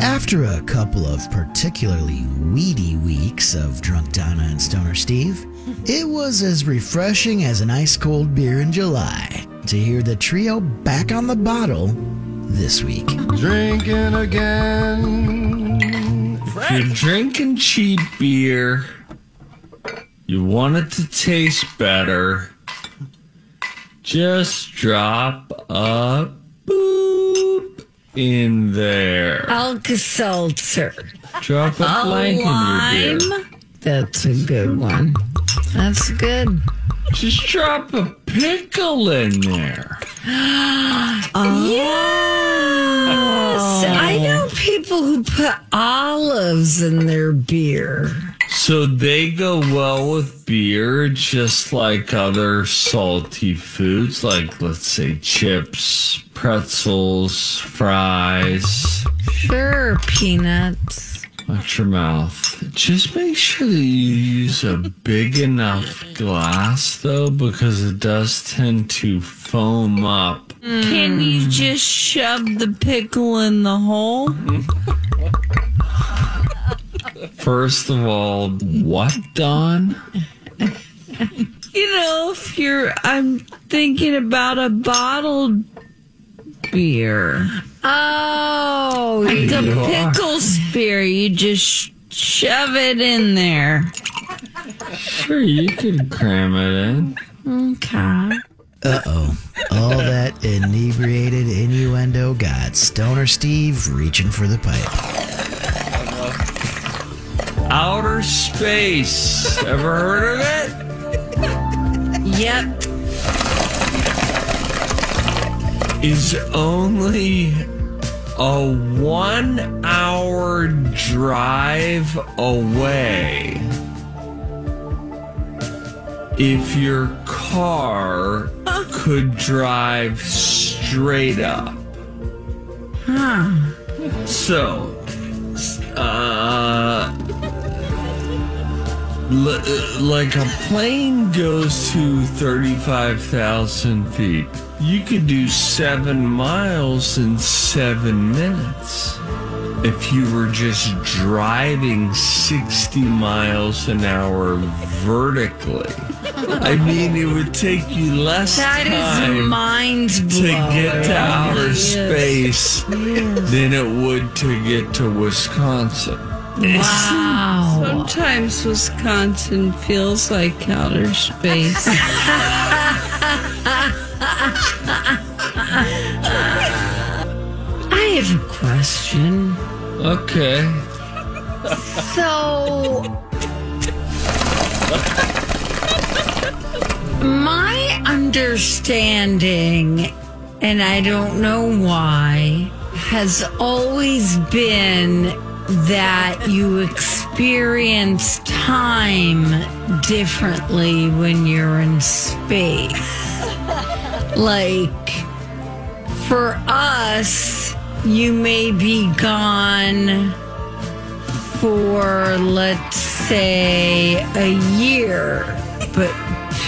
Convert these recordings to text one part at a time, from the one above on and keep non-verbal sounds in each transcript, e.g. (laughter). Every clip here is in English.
After a couple of particularly weedy weeks of Drunk Donna and Stoner Steve, it was as refreshing as an ice cold beer in July to hear the trio back on the bottle this week. Drinking again. If you're drinking cheap beer, you want it to taste better, just drop a boop in there. Alka Seltzer. Drop a A blank in your beer. lime. That's a good one. That's good. Just drop a pickle in there. (gasps) oh. Yes. I oh. know people who put olives in their beer. So they go well with beer, just like other salty foods, like let's say chips, pretzels, fries. Sure, peanuts. Watch your mouth. Just make sure that you use a big enough glass, though, because it does tend to foam up. Can you just shove the pickle in the hole? Mm-hmm. First of all, what, Don? You know, if you're, I'm thinking about a bottled beer. Oh, Like a pickle spear, you just sh- shove it in there. Sure, you can cram it in. Okay. Uh oh. All that inebriated innuendo got Stoner Steve reaching for the pipe. Outer space. Ever heard of it? Yep. Is only a one hour drive away. If your car could drive straight up. Huh. So, uh, L- uh, like a plane goes to 35,000 feet. You could do seven miles in seven minutes if you were just driving 60 miles an hour vertically. I mean, it would take you less That time is mind to get to outer space than it would to get to Wisconsin. Wow. Sometimes Wisconsin feels like outer space. (laughs) I have a question. Okay. So, my understanding, and I don't know why, has always been that you experience time differently when you're in space. Like, for us, you may be gone for, let's say, a year, but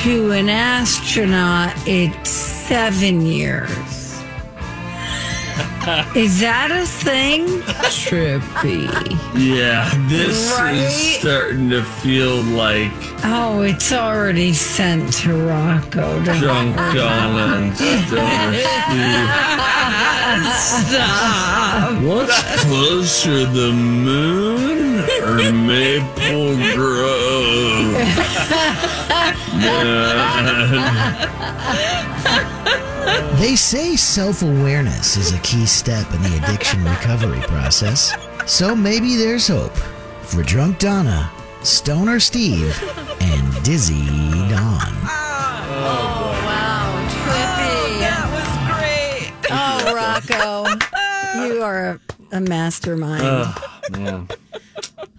to an astronaut, it's seven years. (laughs) Is that a thing? Trippy. Yeah, this Right? is starting to feel like Oh, it's already sent to Rocco. to- drunk Donna and Stoner Steve. Stop. What's closer, the moon or Maple Grove. (laughs) They say self awareness is a key step in the addiction recovery process. So maybe there's hope for Drunk Donna, Stoner Steve, and Dizzy Dawn. Oh wow, oh, trippy. That was great. Oh, Rocco, you are a, a mastermind. Oh, man.